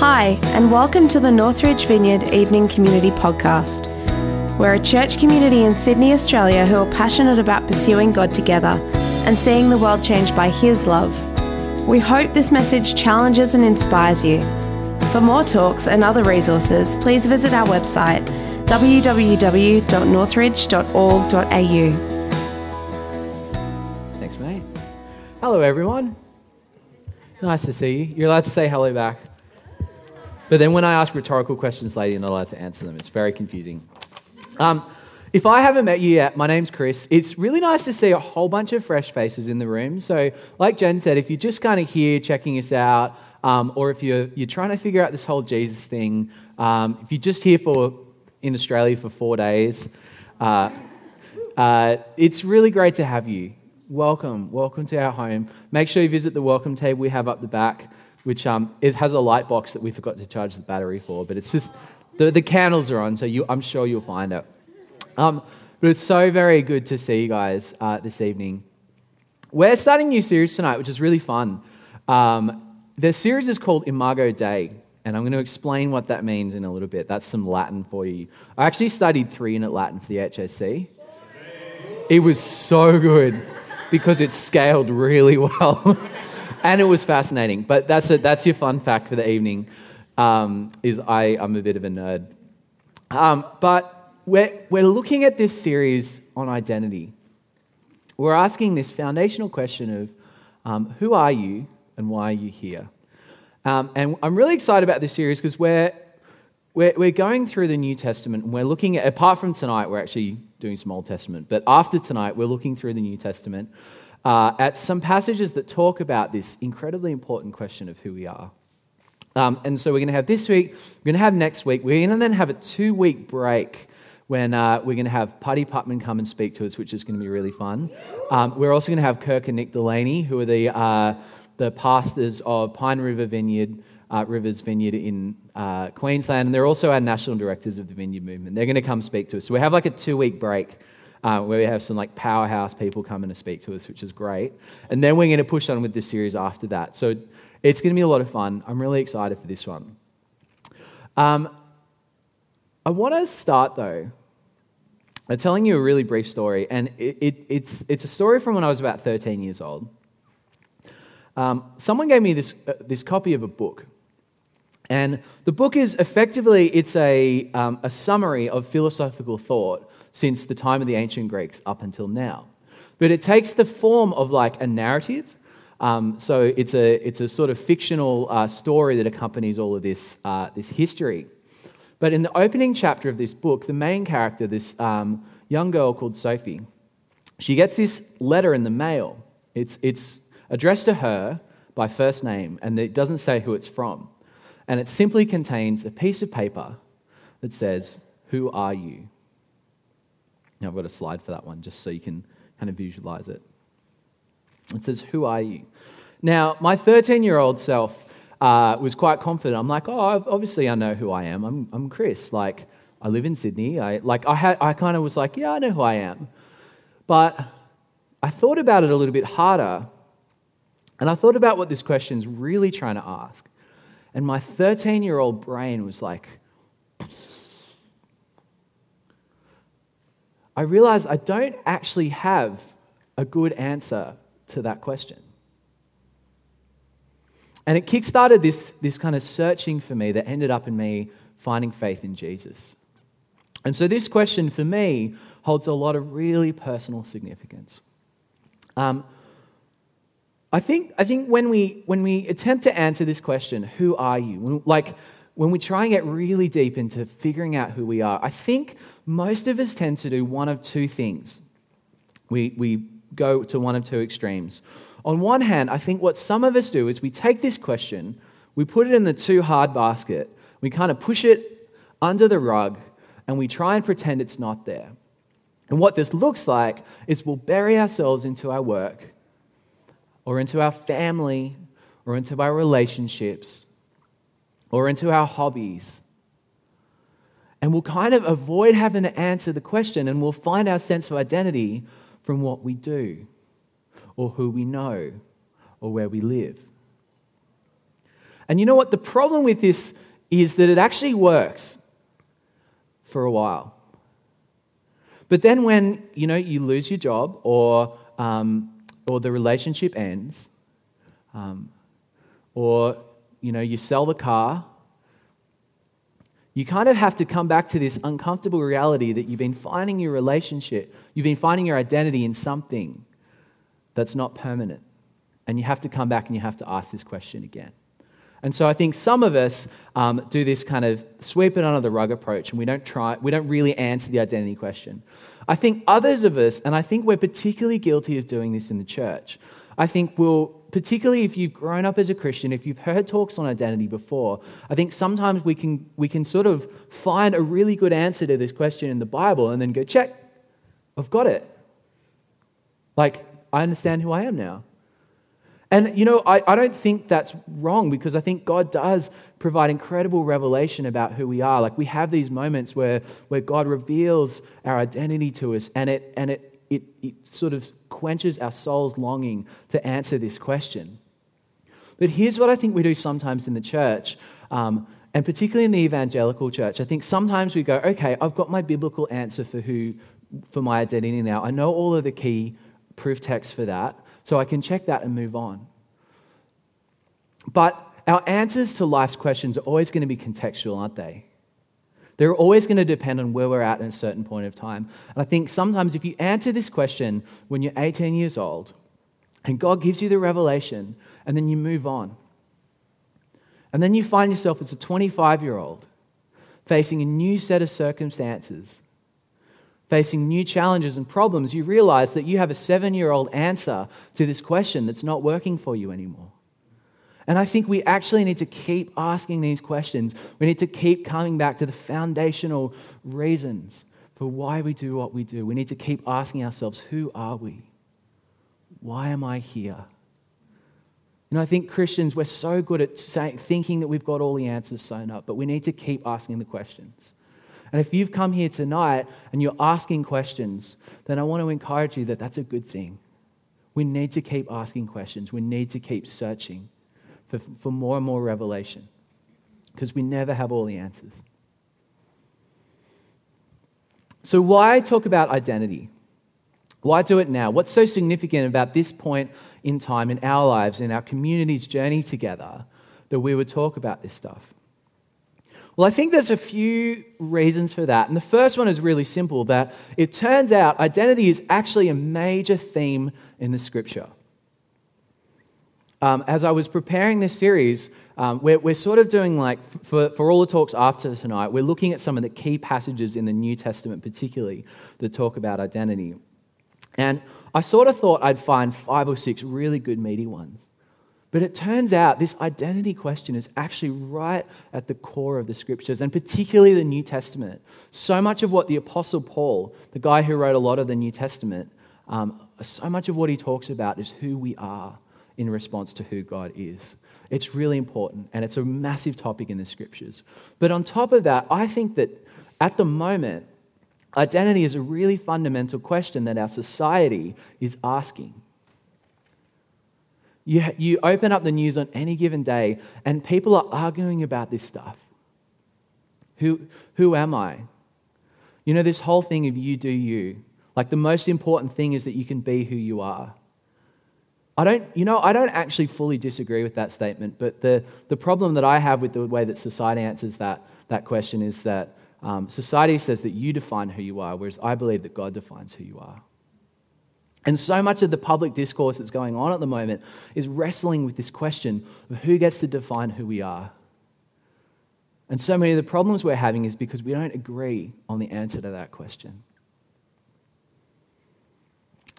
Hi, and welcome to the Northridge Vineyard Evening Community Podcast. We're a church community in Sydney, Australia who are passionate about pursuing God together and seeing the world changed by His love. We hope this message challenges and inspires you. For more talks and other resources, please visit our website www.northridge.org.au. Thanks, mate. Hello, everyone. Nice to see you. You're allowed to say hello back. But then when I ask rhetorical questions later, you're not allowed to answer them. It's very confusing. Um, if I haven't met you yet, my name's Chris. It's really nice to see a whole bunch of fresh faces in the room. So, like Jen said, if you're just kind of here checking us out, um, or if you're, you're trying to figure out this whole Jesus thing, um, if you're just here for in Australia for four days, uh, uh, it's really great to have you. Welcome, welcome to our home. Make sure you visit the welcome table we have up the back, which um, it has a light box that we forgot to charge the battery for, but it's just the, the candles are on, so you, I'm sure you'll find it. Um, but it's so very good to see you guys uh, this evening. We're starting a new series tonight, which is really fun. Um, the series is called Imago Dei, and I'm going to explain what that means in a little bit. That's some Latin for you. I actually studied three unit Latin for the HSC. It was so good because it scaled really well. And it was fascinating. But that's, a, that's your fun fact for the evening, um, is I, I'm a bit of a nerd. Um, but we're, we're looking at this series on identity. We're asking this foundational question of um, who are you and why are you here? Um, and I'm really excited about this series because we're, we're, we're going through the New Testament and we're looking at, apart from tonight, we're actually doing some Old Testament, but after tonight, we're looking through the New Testament uh, at some passages that talk about this incredibly important question of who we are. Um, and so we're going to have this week, we're going to have next week, we're going to then have a two week break when uh, we're going to have Putty Putman come and speak to us, which is going to be really fun. Um, we're also going to have Kirk and Nick Delaney, who are the, uh, the pastors of Pine River Vineyard, uh, Rivers Vineyard in uh, Queensland, and they're also our national directors of the Vineyard Movement. They're going to come speak to us. So we have like a two week break uh, where we have some like powerhouse people coming to speak to us, which is great. And then we're going to push on with this series after that. So it's going to be a lot of fun. I'm really excited for this one. Um, I want to start though by telling you a really brief story, and it, it, it's, it's a story from when I was about 13 years old. Um, someone gave me this, uh, this copy of a book. And the book is effectively it's a, um, a summary of philosophical thought since the time of the ancient Greeks up until now. But it takes the form of like a narrative. Um, so it's a, it's a sort of fictional uh, story that accompanies all of this, uh, this history. But in the opening chapter of this book, the main character, this um, young girl called Sophie, she gets this letter in the mail. It's, it's addressed to her by first name, and it doesn't say who it's from. And it simply contains a piece of paper that says, Who are you? Now, I've got a slide for that one just so you can kind of visualize it. It says, Who are you? Now, my 13 year old self uh, was quite confident. I'm like, Oh, obviously I know who I am. I'm, I'm Chris. Like, I live in Sydney. I, like, I, had, I kind of was like, Yeah, I know who I am. But I thought about it a little bit harder, and I thought about what this question's really trying to ask. And my 13 year old brain was like, I realized I don't actually have a good answer to that question. And it kickstarted this, this kind of searching for me that ended up in me finding faith in Jesus. And so, this question for me holds a lot of really personal significance. Um, I think, I think when, we, when we attempt to answer this question, who are you? Like, when we try and get really deep into figuring out who we are, I think most of us tend to do one of two things. We, we go to one of two extremes. On one hand, I think what some of us do is we take this question, we put it in the too hard basket, we kind of push it under the rug, and we try and pretend it's not there. And what this looks like is we'll bury ourselves into our work or into our family or into our relationships or into our hobbies. And we'll kind of avoid having to answer the question and we'll find our sense of identity from what we do or who we know or where we live. And you know what? The problem with this is that it actually works for a while. But then when, you know, you lose your job or, um, or the relationship ends, um, or, you know, you sell the car, you kind of have to come back to this uncomfortable reality that you've been finding your relationship, you've been finding your identity in something that's not permanent. And you have to come back and you have to ask this question again. And so I think some of us um, do this kind of sweep it under the rug approach and we don't try, we don't really answer the identity question. I think others of us, and I think we're particularly guilty of doing this in the church, I think we'll, particularly if you've grown up as a Christian, if you've heard talks on identity before, I think sometimes we can, we can sort of find a really good answer to this question in the Bible and then go, check, I've got it. Like, I understand who I am now. And, you know, I, I don't think that's wrong because I think God does provide incredible revelation about who we are. Like, we have these moments where, where God reveals our identity to us and, it, and it, it, it sort of quenches our soul's longing to answer this question. But here's what I think we do sometimes in the church. Um, and particularly in the evangelical church, I think sometimes we go, okay, I've got my biblical answer for who, for my identity now. I know all of the key proof texts for that. So I can check that and move on. But our answers to life's questions are always going to be contextual, aren't they? They're always going to depend on where we're at at a certain point of time. And I think sometimes if you answer this question when you're 18 years old, and God gives you the revelation, and then you move on, and then you find yourself as a 25 year old facing a new set of circumstances facing new challenges and problems, you realize that you have a seven year old answer to this question that's not working for you anymore. And I think we actually need to keep asking these questions. We need to keep coming back to the foundational reasons for why we do what we do. We need to keep asking ourselves who are we? Why am I here? You know, I think Christians, we're so good at say, thinking that we've got all the answers sewn up, but we need to keep asking the questions. And if you've come here tonight and you're asking questions, then I want to encourage you that that's a good thing. We need to keep asking questions. We need to keep searching for, for more and more revelation because we never have all the answers. So, why talk about identity? Why do it now? What's so significant about this point in time in our lives, in our community's journey together, that we would talk about this stuff? Well, I think there's a few reasons for that. And the first one is really simple that it turns out identity is actually a major theme in the scripture. Um, as I was preparing this series, um, we're, we're, sort of doing like, for, for all the talks after tonight, we're looking at some of the key passages in the New Testament, particularly, that talk about identity. And I sort of thought I'd find five or six really good, meaty ones. But it turns out this identity question is actually right at the core of the scriptures, and particularly the New Testament. So much of what the Apostle Paul, the guy who wrote a lot of the New Testament, um, so much of what he talks about is who we are in response to who God is. It's really important, and it's a massive topic in the scriptures. But on top of that, I think that at the moment, identity is a really fundamental question that our society is asking. You, you open up the news on any given day, and people are arguing about this stuff. Who, who am I? You know, this whole thing of you do you. Like, the most important thing is that you can be who you are. I don't, you know, I don't actually fully disagree with that statement, but the, the problem that I have with the way that society answers that, that question is that um, society says that you define who you are, whereas I believe that God defines who you are. And so much of the public discourse that's going on at the moment is wrestling with this question of who gets to define who we are. And so many of the problems we're having is because we don't agree on the answer to that question.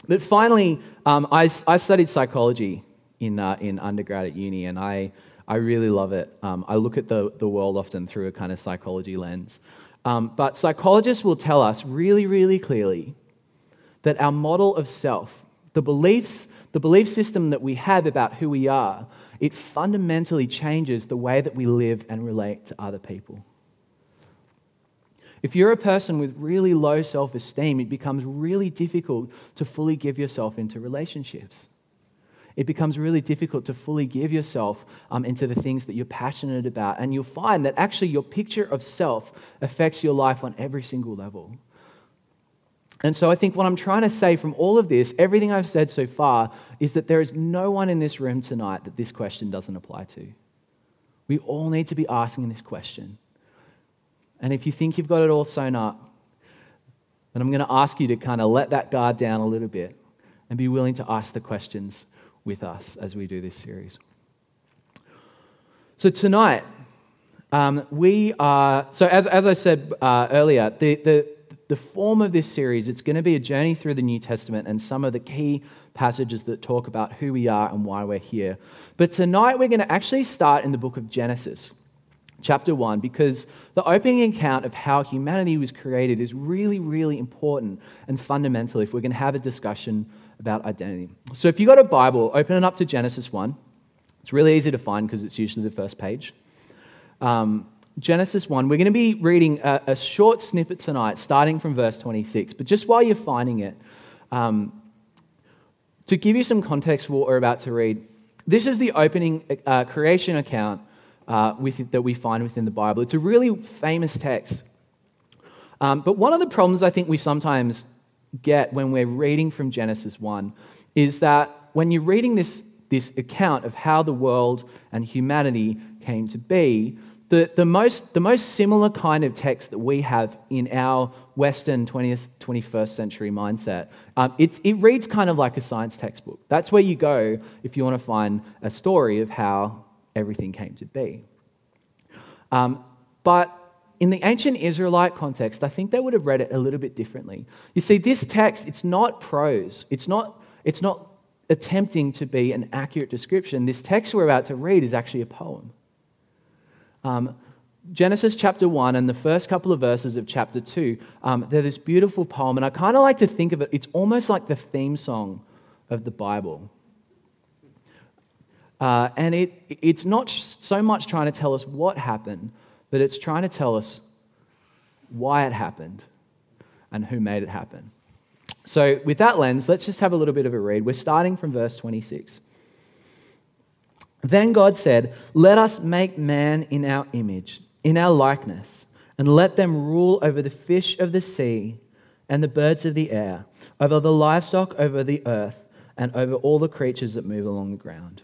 But finally, um, I, I, studied psychology in, uh, in undergrad at uni, and I, I really love it. Um, I look at the, the world often through a kind of psychology lens. Um, but psychologists will tell us really, really clearly that our model of self, the beliefs, the belief system that we have about who we are, it fundamentally changes the way that we live and relate to other people. If you're a person with really low self esteem, it becomes really difficult to fully give yourself into relationships. it becomes really difficult to fully give yourself um, into the things that you're passionate about. And you'll find that actually your picture of self affects your life on every single level. And so I think what I'm trying to say from all of this, everything I've said so far, is that there is no one in this room tonight that this question doesn't apply to. We all need to be asking this question. And if you think you've got it all sewn up, then I'm going to ask you to kind of let that guard down a little bit and be willing to ask the questions with us as we do this series. So, tonight, um, we are, so as, as I said uh, earlier, the, the, the form of this series, it's going to be a journey through the New Testament and some of the key passages that talk about who we are and why we're here. But tonight, we're going to actually start in the book of Genesis chapter 1 because the opening account of how humanity was created is really, really important and fundamental if we're going to have a discussion about identity. So if you've got a Bible, open it up to Genesis 1. It's really easy to find because it's usually the first page. Um, Genesis 1, we're going to be reading a, a, short snippet tonight, starting from verse 26. But just while you're finding it, um, to give you some context for what we're about to read, this is the opening uh, creation account uh, that we find within the Bible. It's a really famous text. Um, but one of the problems I think we sometimes get when we're reading from Genesis 1 is that when you're reading this, this account of how the world and humanity came to be, the, the, most, the most similar kind of text that we have in our Western 20th, 21st century mindset, um, it, it reads kind of like a science textbook. That's where you go if you want to find a story of how everything came to be. Um, but in the ancient Israelite context, I think they would have read it a little bit differently. You see, this text, it's not prose, it's not, it's not attempting to be an accurate description. This text we're about to read is actually a poem. Um, Genesis chapter 1 and the first couple of verses of chapter 2, um, they're this beautiful poem, and I kind of like to think of it, it's almost like the theme song of the Bible. Uh, and it, it's not so much trying to tell us what happened, but it's trying to tell us why it happened and who made it happen. So, with that lens, let's just have a little bit of a read. We're starting from verse 26. Then God said, Let us make man in our image, in our likeness, and let them rule over the fish of the sea and the birds of the air, over the livestock, over the earth, and over all the creatures that move along the ground.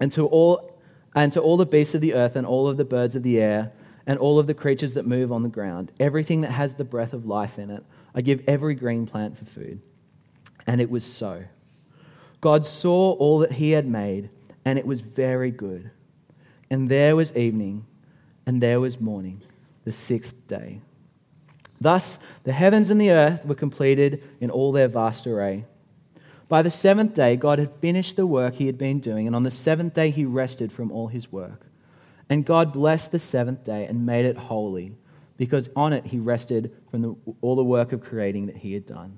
and to all and to all the beasts of the earth and all of the birds of the air and all of the creatures that move on the ground, everything that has the breath of life in it, I give every green plant for food. And it was so. God saw all that he had made, and it was very good. And there was evening, and there was morning, the sixth day. Thus, the heavens and the earth were completed in all their vast array. By the seventh day, God had finished the work he had been doing, and on the seventh day, he rested from all his work. And God blessed the seventh day and made it holy, because on it he rested from the, all the work of creating that he had done.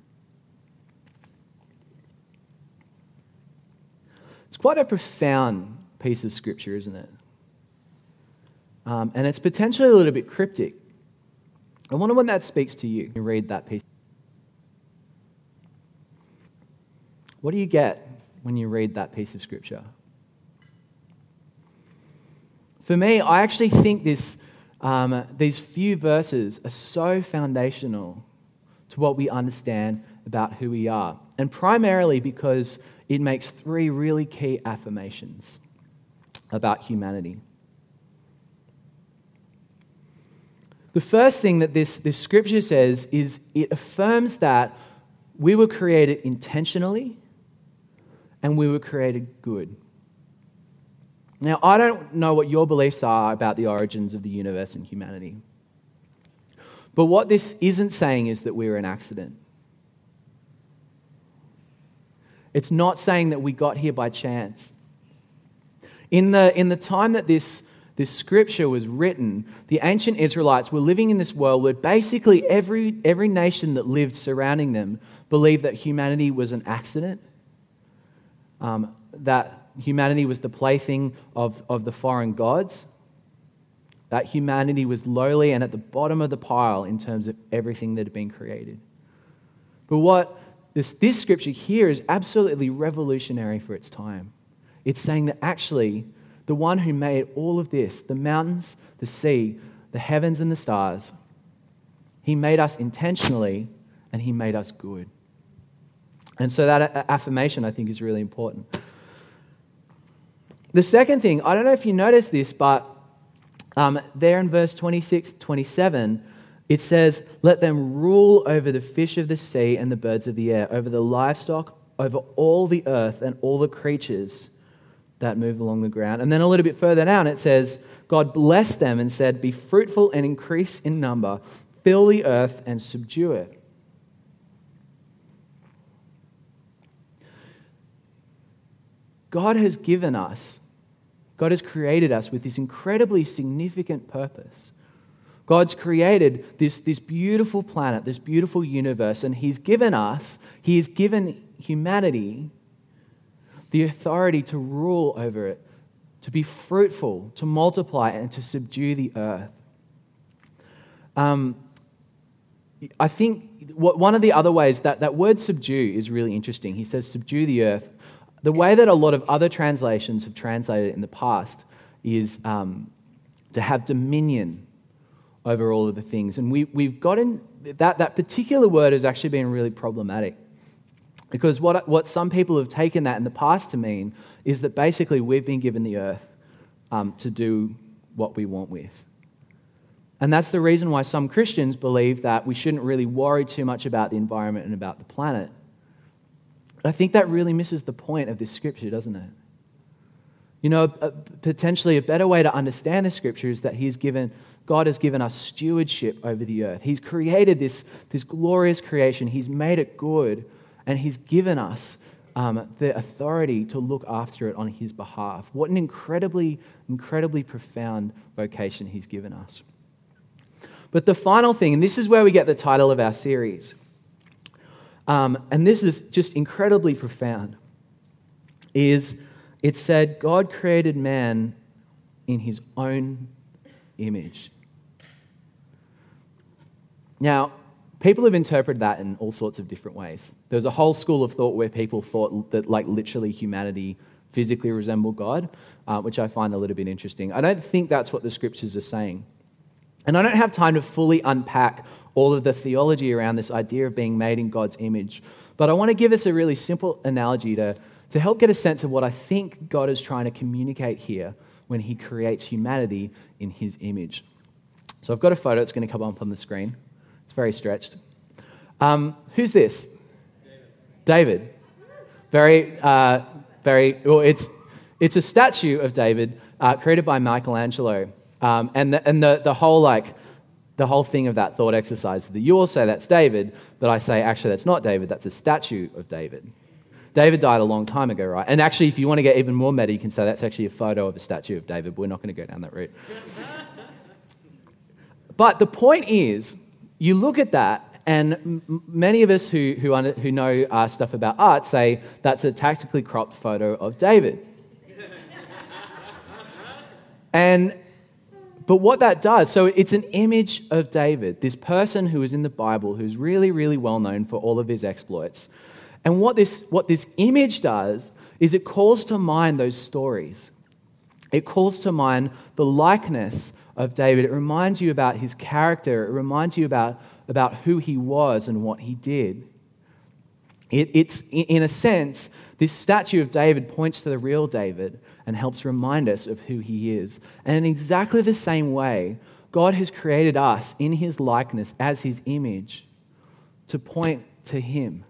It's quite a profound piece of scripture, isn't it? Um, and it's potentially a little bit cryptic. I wonder when that speaks to you. You read that piece. What do you get when you read that piece of scripture? For me, I actually think this, um, these few verses are so foundational to what we understand about who we are, and primarily because it makes three really key affirmations about humanity. The first thing that this, this scripture says is it affirms that we were created intentionally and we were created good. Now, I don't know what your beliefs are about the origins of the universe and humanity. But what this isn't saying is that we're an accident. It's not saying that we got here by chance. In the, in the time that this, this scripture was written, the ancient Israelites were living in this world where basically every, every nation that lived surrounding them believed that humanity was an accident, um, that humanity was the plaything of, of the foreign gods, that humanity was lowly and at the bottom of the pile in terms of everything that had been created. But what this, this scripture here is absolutely revolutionary for its time. It's saying that actually, the one who made all of this, the mountains, the sea, the heavens, and the stars, he made us intentionally and he made us good. And so that affirmation, I think, is really important. The second thing, I don't know if you noticed this, but um, there in verse 26, 27, it says, Let them rule over the fish of the sea and the birds of the air, over the livestock, over all the earth and all the creatures that move along the ground. And then a little bit further down, it says, God blessed them and said, Be fruitful and increase in number, fill the earth and subdue it. God has given us, God has created us with this incredibly significant purpose. God's created this, this beautiful planet, this beautiful universe, and He's given us, He has given humanity the authority to rule over it, to be fruitful, to multiply, and to subdue the earth. Um, I think one of the other ways that that word subdue is really interesting. He says, subdue the earth. The way that a lot of other translations have translated it in the past is um, to have dominion over all of the things. And we, we've gotten that, that particular word has actually been really problematic. Because what, what some people have taken that in the past to mean is that basically we've been given the earth um, to do what we want with. And that's the reason why some Christians believe that we shouldn't really worry too much about the environment and about the planet. But I think that really misses the point of this scripture, doesn't it? You know, potentially a better way to understand the scripture is that He's given God has given us stewardship over the earth. He's created this, this glorious creation, He's made it good, and He's given us um, the authority to look after it on His behalf. What an incredibly, incredibly profound vocation He's given us. But the final thing, and this is where we get the title of our series, um, and this is just incredibly profound, is it said, God created man in his own image. Now, people have interpreted that in all sorts of different ways. There's a whole school of thought where people thought that, like, literally humanity physically resembled God, uh, which I find a little bit interesting. I don't think that's what the scriptures are saying. And I don't have time to fully unpack all of the theology around this idea of being made in God's image. But I want to give us a really simple analogy to, to help get a sense of what I think God is trying to communicate here when he creates humanity in his image. So I've got a photo, that's going to come up on the screen. It's very stretched. Um, who's this? David. David. Very, uh, very, well, it's, it's a statue of David uh, created by Michelangelo. Um, and the, and the, the whole, like, the whole thing of that thought exercise that you all say that's David, but I say actually that's not David, that's a statue of David. David died a long time ago, right? And actually, if you want to get even more meta, you can say that's actually a photo of a statue of David, but we're not going to go down that route. but the point is, you look at that, and m- many of us who, who, under, who know uh, stuff about art say that's a tactically cropped photo of David. and but what that does, so it's an image of David, this person who is in the Bible who's really, really well known for all of his exploits. And what this, what this image does is it calls to mind those stories. It calls to mind the likeness of David. It reminds you about his character, it reminds you about, about who he was and what he did. It, it's, in a sense, this statue of David points to the real David and helps remind us of who he is. And in exactly the same way, God has created us in his likeness as his image to point to him.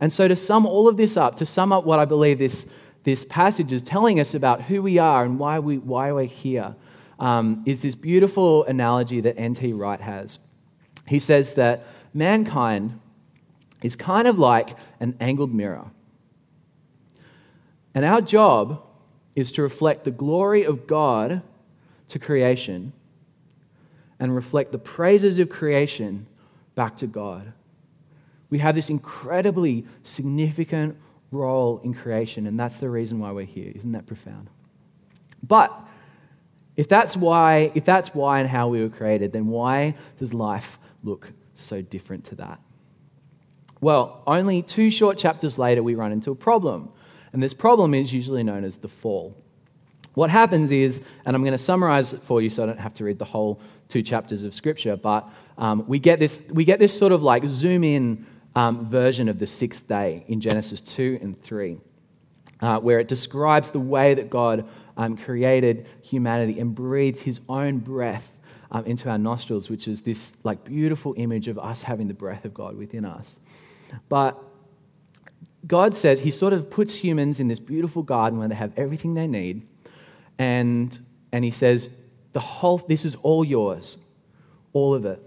And so, to sum all of this up, to sum up what I believe this, this passage is telling us about who we are and why, we, why we're here, um, is this beautiful analogy that N.T. Wright has. He says that mankind is kind of like an angled mirror. And our job is to reflect the glory of God to creation and reflect the praises of creation back to God. We have this incredibly significant role in creation, and that's the reason why we're here. Isn't that profound? But if that's why, if that's why and how we were created, then why does life look so different to that? Well, only two short chapters later, we run into a problem. And this problem is usually known as the fall. What happens is, and I'm going to summarize it for you so I don't have to read the whole two chapters of Scripture, but um, we, get this, we get this sort of like zoom in um, version of the sixth day in Genesis 2 and 3, uh, where it describes the way that God um, created humanity and breathed his own breath um, into our nostrils, which is this like beautiful image of us having the breath of God within us. But God says he sort of puts humans in this beautiful garden where they have everything they need, and, and he says, the whole, this is all yours, all of it.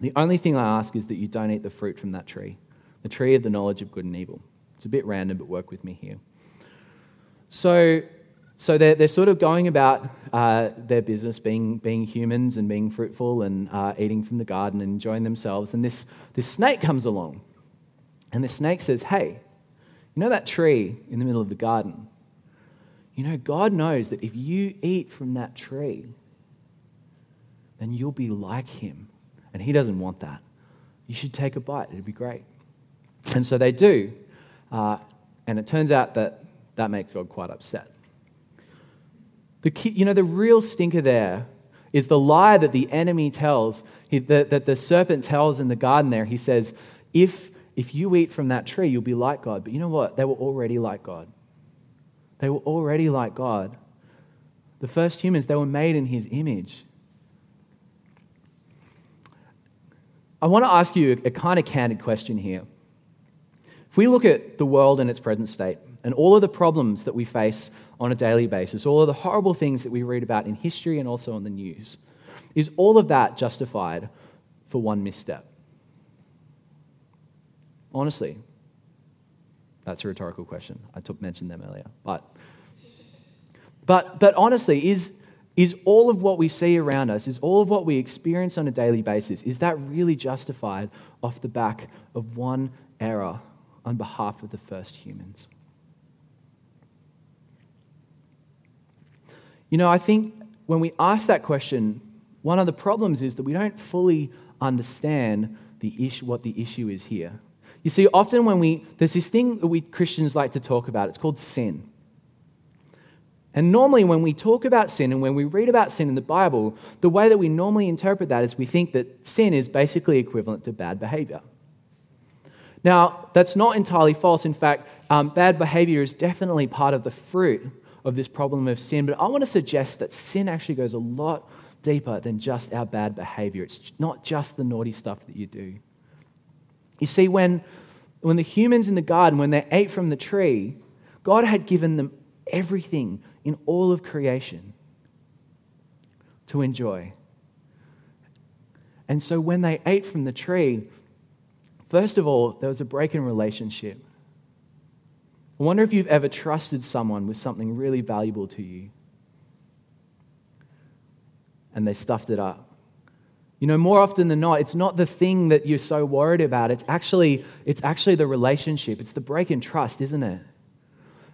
The only thing I ask is that you don't eat the fruit from that tree, the tree of the knowledge of good and evil. It's a bit random, but work with me here. So, so they're, they're sort of going about uh, their business, being, being humans and being fruitful and uh, eating from the garden and enjoying themselves. And this, this snake comes along. And the snake says, Hey, you know that tree in the middle of the garden? You know, God knows that if you eat from that tree, then you'll be like him. And he doesn't want that. You should take a bite, it'd be great. And so they do. Uh, and it turns out that that makes God quite upset. The key, you know, the real stinker there is the lie that the enemy tells, that the serpent tells in the garden there. He says, if, if you eat from that tree, you'll be like God. But you know what? They were already like God. They were already like God. The first humans, they were made in his image. I want to ask you a kind of candid question here. If we look at the world in its present state and all of the problems that we face on a daily basis, all of the horrible things that we read about in history and also on the news, is all of that justified for one misstep? Honestly, that's a rhetorical question. I took, mentioned them earlier. But, but, but honestly, is, is all of what we see around us, is all of what we experience on a daily basis, is that really justified off the back of one error on behalf of the first humans? You know, I think when we ask that question, one of the problems is that we don't fully understand the issue, what the issue is here. You see, often when we, there's this thing that we Christians like to talk about, it's called sin. And normally, when we talk about sin and when we read about sin in the Bible, the way that we normally interpret that is we think that sin is basically equivalent to bad behavior. Now, that's not entirely false. In fact, um, bad behavior is definitely part of the fruit of this problem of sin. But I want to suggest that sin actually goes a lot deeper than just our bad behavior. It's not just the naughty stuff that you do. You see, when, when the humans in the garden, when they ate from the tree, God had given them everything in all of creation to enjoy. And so when they ate from the tree, first of all, there was a break in relationship. I wonder if you've ever trusted someone with something really valuable to you and they stuffed it up. You know, more often than not, it's not the thing that you're so worried about. It's actually, it's actually the relationship. It's the break in trust, isn't it?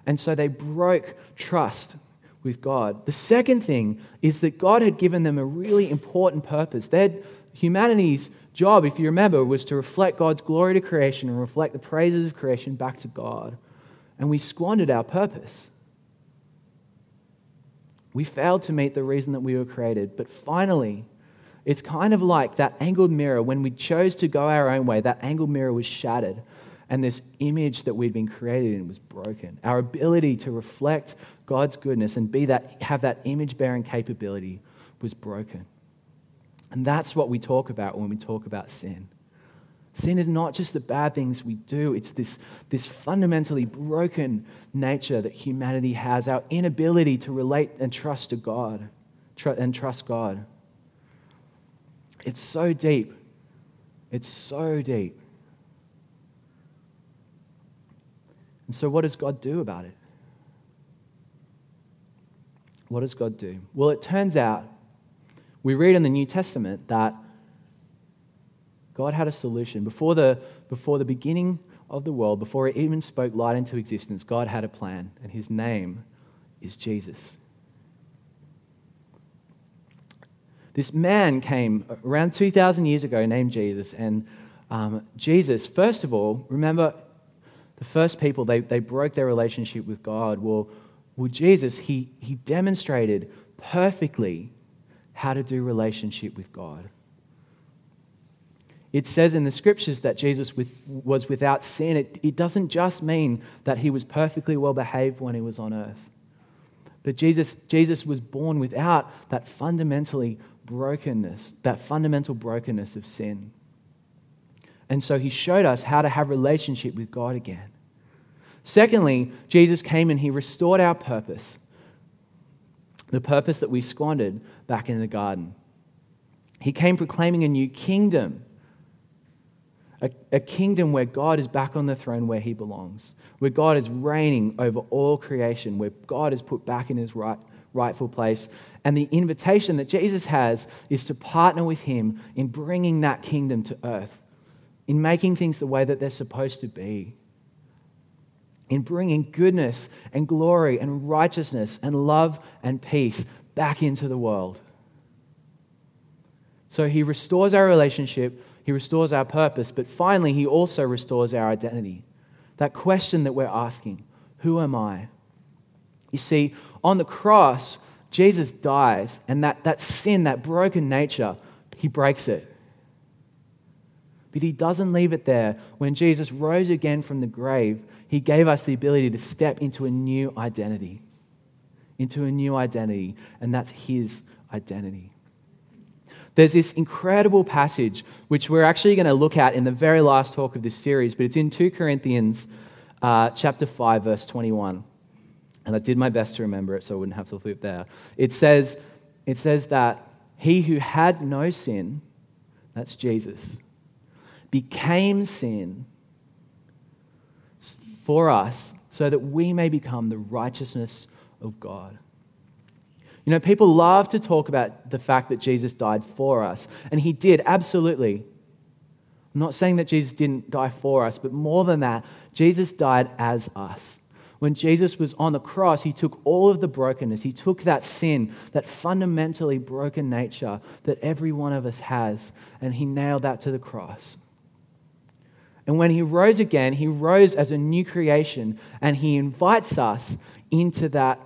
And so they broke trust with God. The second thing is that God had given them a really important purpose. Their humanity's job, if you remember, was to reflect God's glory to creation and reflect the praises of creation back to God. And we squandered our purpose. We failed to meet the reason that we were created. But finally, it's kind of like that angled mirror. When we chose to go our own way, that angled mirror was shattered and this image that we'd been created in was broken. Our ability to reflect God's goodness and be that, have that image bearing capability was broken. And that's what we talk about when we talk about sin. Sin is not just the bad things we do, it's this, this fundamentally broken nature that humanity has, our inability to relate and trust to God, and trust God. It's so deep. It's so deep And so, what does God do about it? What does God do? Well, it turns out we read in the New Testament that God had a solution. Before the, before the beginning of the world, before it even spoke light into existence, God had a plan, and his name is Jesus. This man came around 2,000 years ago named Jesus, and um, Jesus, first of all, remember the first people, they, they broke their relationship with God. Well, well Jesus, he, he demonstrated perfectly how to do relationship with God. It says in the scriptures that Jesus with, was without sin. It, it doesn't just mean that he was perfectly well behaved when he was on earth. But Jesus, Jesus was born without that fundamentally brokenness, that fundamental brokenness of sin. And so he showed us how to have relationship with God again. Secondly, Jesus came and he restored our purpose. The purpose that we squandered back in the garden. He came proclaiming a new kingdom a, a, kingdom where God is back on the throne where he belongs, where God is reigning over all creation, where God is put back in his right, rightful place. And the invitation that Jesus has is to partner with him in bringing that kingdom to earth, in making things the way that they're supposed to be, in bringing goodness and glory and righteousness and love and peace back into the world. So he restores our relationship he restores our purpose, but finally, He also restores our identity. That question that we're asking Who am I? You see, on the cross, Jesus dies, and that, that sin, that broken nature, He breaks it. But He doesn't leave it there. When Jesus rose again from the grave, He gave us the ability to step into a new identity. Into a new identity, and that's His identity. There's this incredible passage which we're actually going to look at in the very last talk of this series, but it's in 2 Corinthians uh, chapter 5, verse 21. And I did my best to remember it so I wouldn't have to flip there. It says, it says that he who had no sin, that's Jesus, became sin for us so that we may become the righteousness of God. You know, people love to talk about the fact that Jesus died for us, and he did, absolutely. I'm not saying that Jesus didn't die for us, but more than that, Jesus died as us. When Jesus was on the cross, he took all of the brokenness, he took that sin, that fundamentally broken nature that every one of us has, and he nailed that to the cross. And when he rose again, he rose as a new creation, and he invites us into that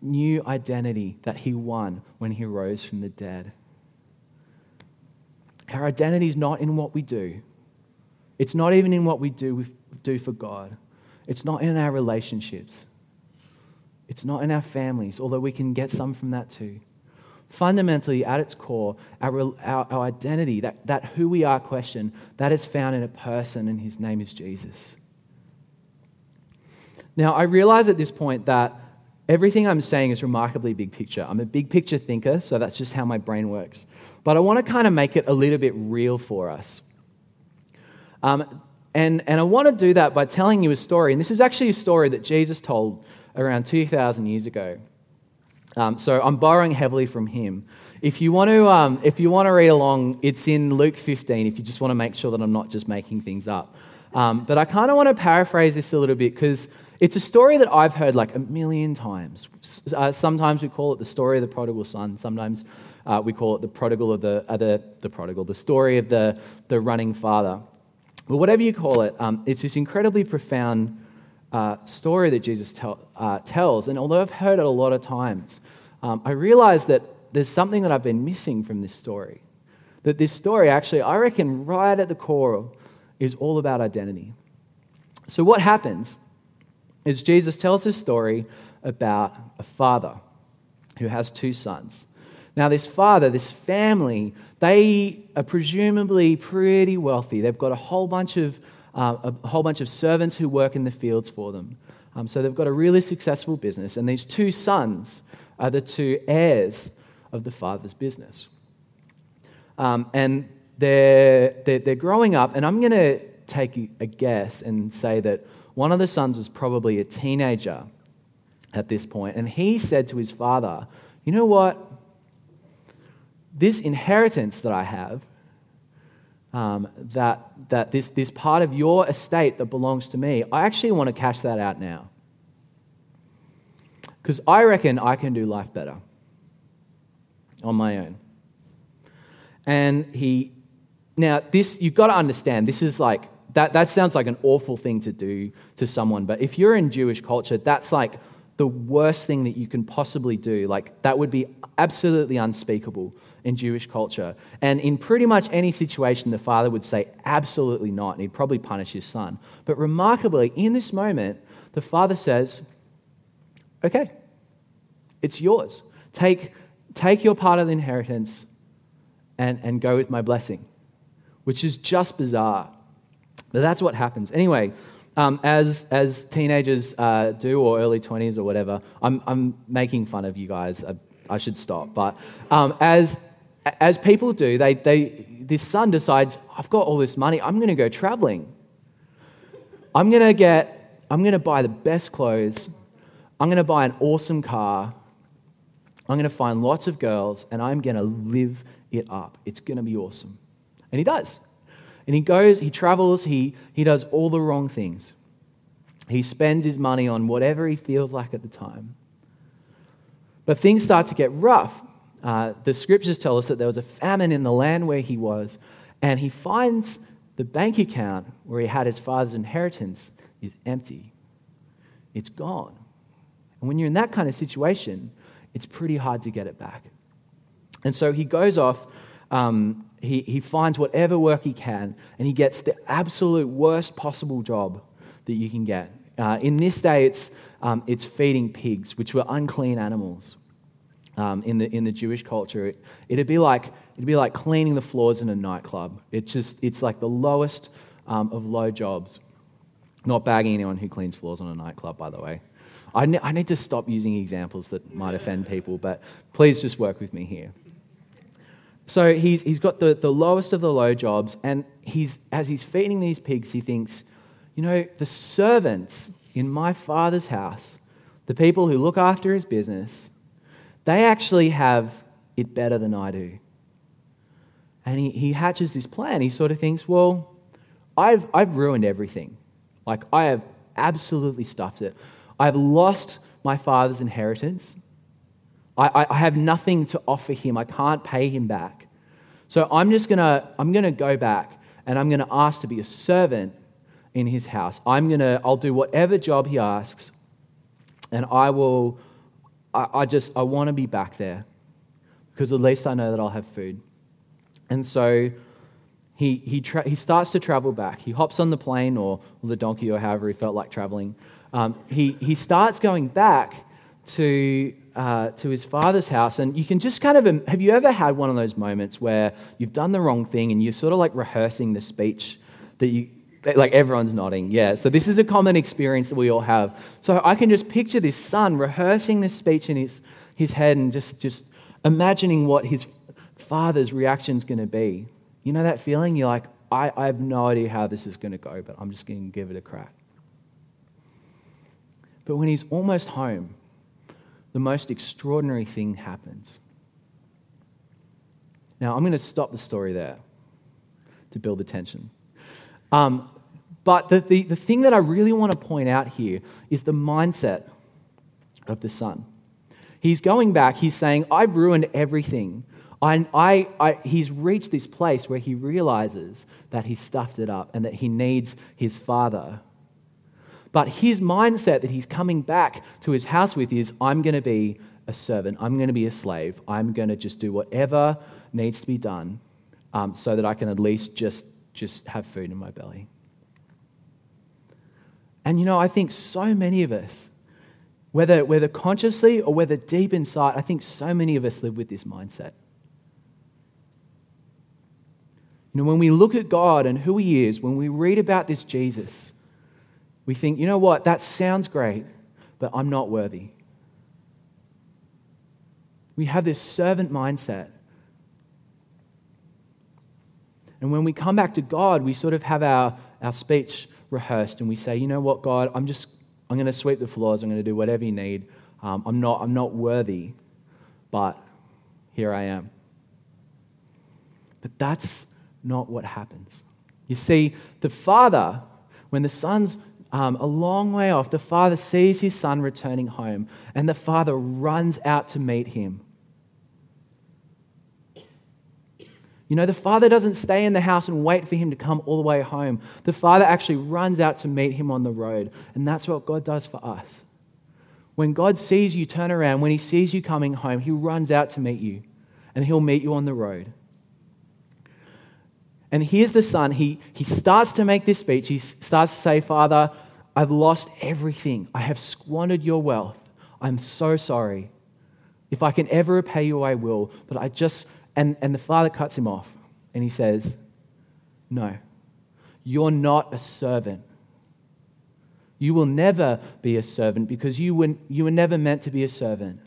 new identity that he won when he rose from the dead. Our identity is not in what we do. It's not even in what we do, do for God. It's not in our relationships. It's not in our families, although we can get some from that too. Fundamentally, at its core, our, our, our identity, that, that who we are question, that is found in a person, and his name is Jesus. Now, I realize at this point that Everything I'm saying is remarkably big picture. I'm a big picture thinker, so that's just how my brain works. But I want to kind of make it a little bit real for us. Um, and, and I want to do that by telling you a story. And this is actually a story that Jesus told around 2,000 years ago. Um, so I'm borrowing heavily from him. If you, want to, um, if you want to read along, it's in Luke 15, if you just want to make sure that I'm not just making things up. Um, but I kind of want to paraphrase this a little bit because it's a story that I've heard like a million times. Uh, sometimes we call it the story of the prodigal son. Sometimes uh, we call it the prodigal of the, uh, the, the prodigal, the story of the, the running father. But whatever you call it, um, it's this incredibly profound uh, story that Jesus tell, uh, tells. And although I've heard it a lot of times, um, I realize that there's something that I've been missing from this story. That this story actually, I reckon, right at the core, is all about identity. So what happens is Jesus tells this story about a father who has two sons. Now, this father, this family, they are presumably pretty wealthy. They've got a whole bunch of, uh, a whole bunch of servants who work in the fields for them. Um, so they've got a really successful business. And these two sons are the two heirs of the father's business. Um, and they're, they're, they're growing up, and I'm going to take a guess and say that one of the sons was probably a teenager at this point, and he said to his father, You know what? This inheritance that I have, um, that, that this, this part of your estate that belongs to me, I actually want to cash that out now. Because I reckon I can do life better on my own. And he, now this, you've got to understand, this is like, that, that sounds like an awful thing to do to someone, but if you're in Jewish culture, that's like the worst thing that you can possibly do. Like, that would be absolutely unspeakable in Jewish culture. And in pretty much any situation, the father would say, absolutely not, and he'd probably punish his son. But remarkably, in this moment, the father says, okay, it's yours. Take, take your part of the inheritance and, and go with my blessing, which is just bizarre. But that's what happens. Anyway, um, as, as teenagers uh, do, or early 20s or whatever, I'm, I'm making fun of you guys. I, I should stop. But um, as, as people do, they, they, this son decides, I've got all this money, I'm going to go traveling. I'm going to get, I'm going to buy the best clothes. I'm going to buy an awesome car. I'm going to find lots of girls and I'm going to live it up. It's going to be awesome. And he does. And he goes, he travels, he, he does all the wrong things. He spends his money on whatever he feels like at the time. But things start to get rough. Uh, the scriptures tell us that there was a famine in the land where he was, and he finds the bank account where he had his father's inheritance is empty. It's gone. And when you're in that kind of situation, it's pretty hard to get it back. And so he goes off, um, he, he finds whatever work he can, and he gets the absolute worst possible job that you can get. Uh, in this day, it's, um, it's feeding pigs, which were unclean animals. Um, in, the, in the Jewish culture, it, it'd, be like, it'd be like cleaning the floors in a nightclub. It's, just, it's like the lowest um, of low jobs. Not bagging anyone who cleans floors in a nightclub, by the way. I, ne- I need to stop using examples that might offend people, but please just work with me here. So he's, he's got the, the lowest of the low jobs, and he's, as he's feeding these pigs, he thinks, you know, the servants in my father's house, the people who look after his business, they actually have it better than I do. And he, he hatches this plan. He sort of thinks, well, I've, I've ruined everything. Like, I have absolutely stuffed it. I've lost my father's inheritance. I, I, have nothing to offer him. I can't pay him back. So I'm just going to I'm to go back and I'm going to ask to be a servant in his house. I'm going to, I'll do whatever job he asks, and I will, I, I just, I want to be back there because at least I know that I'll have food. And so he, he, tra- he starts to travel back. He hops on the plane or, or the donkey or however he felt like traveling. Um, he, he starts going back to, uh, to his father's house. And you can just kind of, have you ever had one of those moments where you've done the wrong thing and you're sort of like rehearsing the speech that you, like everyone's nodding, yeah. So this is a common experience that we all have. So I can just picture this son rehearsing this speech in his, his head and just, just imagining what his father's reaction is going to be. You know that feeling? You're like, I, I have no idea how this is going to go, but I'm just going to give it a crack. But when he's almost home, the most extraordinary thing happens. Now, I'm going to stop the story there to build the tension. Um, but the, the, the thing that I really want to point out here is the mindset of the son. He's going back, he's saying, I've ruined everything. I, I, I, he's reached this place where he realizes that he's stuffed it up and that he needs his father. But his mindset that he's coming back to his house with is I'm going to be a servant, I'm going to be a slave, I'm going to just do whatever needs to be done um, so that I can at least just, just have food in my belly. And you know, I think so many of us, whether, whether consciously or whether deep inside, I think so many of us live with this mindset. You know, when we look at God and who He is, when we read about this Jesus, we think, you know what, that sounds great, but I'm not worthy. We have this servant mindset. And when we come back to God, we sort of have our, our speech rehearsed and we say, you know what, God, I'm just, I'm going to sweep the floors, I'm going to do whatever you need. Um, I'm, not, I'm not worthy, but here I am. But that's not what happens. You see, the Father, when the Son's um, a long way off, the Father sees his Son returning home, and the Father runs out to meet him. You know, the father doesn't stay in the house and wait for him to come all the way home. The father actually runs out to meet him on the road. And that's what God does for us. When God sees you turn around, when he sees you coming home, he runs out to meet you and he'll meet you on the road. And here's the son. He, he starts to make this speech. He starts to say, Father, I've lost everything. I have squandered your wealth. I'm so sorry. If I can ever repay you, I will. But I just and, and the father cuts him off and he says, No, you're not a servant. You will never be a servant because you were, you were never meant to be a servant.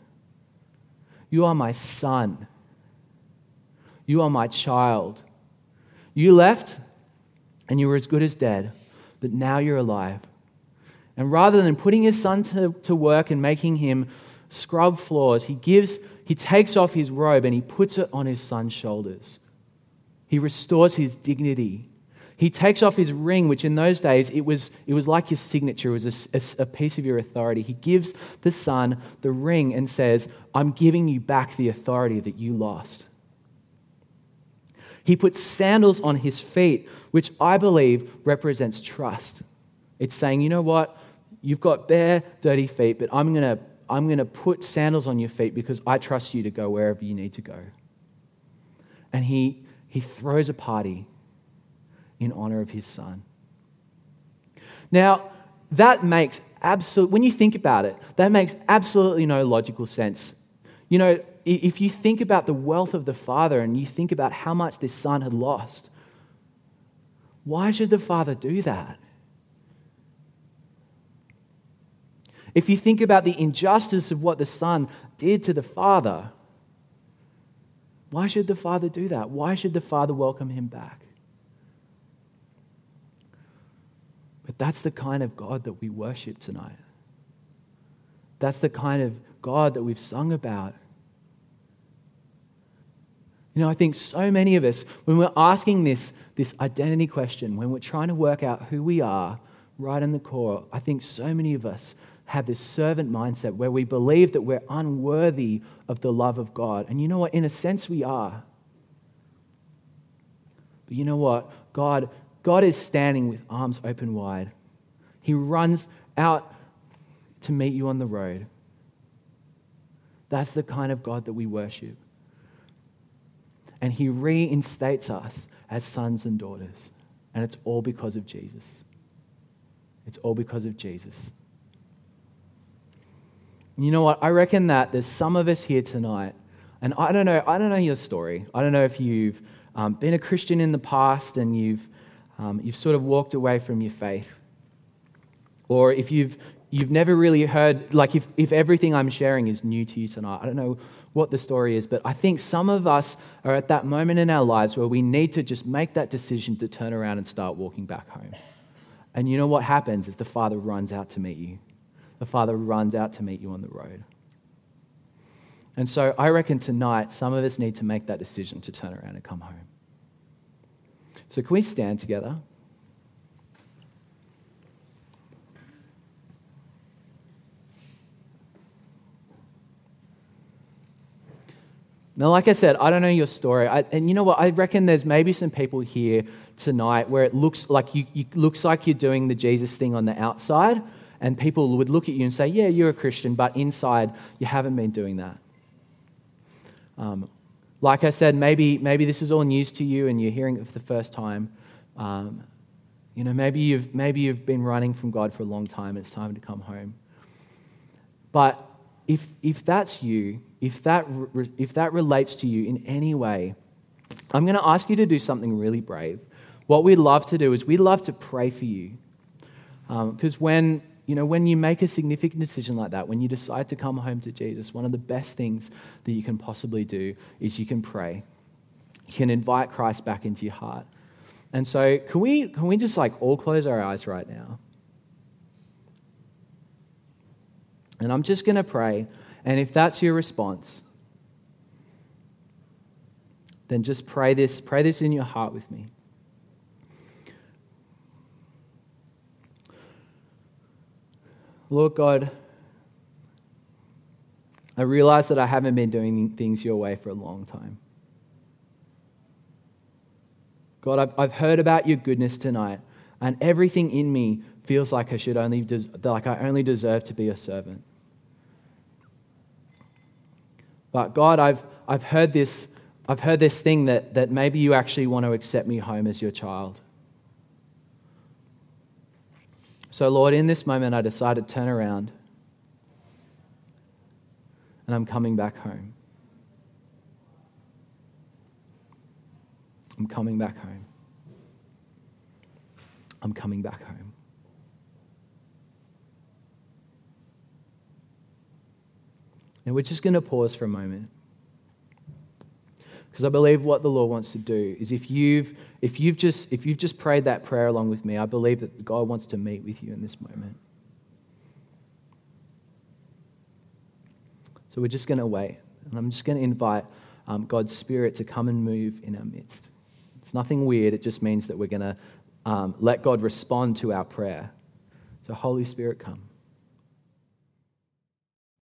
You are my son. You are my child. You left and you were as good as dead, but now you're alive. And rather than putting his son to, to work and making him scrub floors, he gives he takes off his robe and he puts it on his son's shoulders. He restores his dignity. He takes off his ring, which in those days it was, it was like your signature, it was a, a, piece of your authority. He gives the son the ring and says, I'm giving you back the authority that you lost. He puts sandals on his feet, which I believe represents trust. It's saying, you know what? You've got bare, dirty feet, but I'm going to I'm going to put sandals on your feet because I trust you to go wherever you need to go. And he, he throws a party in honor of his son. Now, that makes absolute, when you think about it, that makes absolutely no logical sense. You know, if you think about the wealth of the father and you think about how much this son had lost, why should the father do that? If you think about the injustice of what the Son did to the Father, why should the Father do that? Why should the Father welcome him back? But that's the kind of God that we worship tonight. That's the kind of God that we've sung about. You know, I think so many of us, when we're asking this, this identity question, when we're trying to work out who we are right in the core, I think so many of us have this servant mindset where we believe that we're unworthy of the love of God. And you know what? In a sense, we are. But you know what? God, God is standing with arms open wide. He runs out to meet you on the road. That's the kind of God that we worship. And He reinstates us as sons and daughters. And it's all because of Jesus. It's all because of Jesus. You know what? I reckon that there's some of us here tonight, and I don't know, I don't know your story. I don't know if you've um, been a Christian in the past and you've, um, you've sort of walked away from your faith. Or if you've, you've never really heard, like if, if everything I'm sharing is new to you tonight. I don't know what the story is, but I think some of us are at that moment in our lives where we need to just make that decision to turn around and start walking back home. And you know what happens is the Father runs out to meet you the Father runs out to meet you on the road. And so I reckon tonight some of us need to make that decision to turn around and come home. So, can we stand together? Now, like I said, I don't know your story. I, and you know what? I reckon there's maybe some people here tonight where it looks like you, you looks like you're doing the Jesus thing on the outside, and people would look at you and say, Yeah, you're a Christian, but inside you haven't been doing that. Um, like I said, maybe, maybe this is all news to you and you're hearing it for the first time. Um, you know, maybe you've, maybe you've been running from God for a long time. It's time to come home. But if, if that's you, if that, if that relates to you in any way, I'm going to ask you to do something really brave. What we love to do is we love to pray for you. Because um, when you know, when you make a significant decision like that, when you decide to come home to Jesus, one of the best things that you can possibly do is you can pray. You can invite Christ back into your heart. And so, can we, can we just like all close our eyes right now? And I'm just going to pray. And if that's your response, then just pray this, pray this in your heart with me. Lord God, I realize that I haven't been doing things your way for a long time. God, I've, I've heard about your goodness tonight, and everything in me feels like I should only des- like I only deserve to be a servant. But God, I've, I've heard this I've heard this thing that, that maybe you actually want to accept me home as your child. So, Lord, in this moment, I decided to turn around and I'm coming back home. I'm coming back home. I'm coming back home. And we're just going to pause for a moment. Because I believe what the Lord wants to do is if you've, if, you've just, if you've just prayed that prayer along with me, I believe that God wants to meet with you in this moment. So we're just going to wait. And I'm just going to invite um, God's Spirit to come and move in our midst. It's nothing weird, it just means that we're going to um, let God respond to our prayer. So, Holy Spirit, come.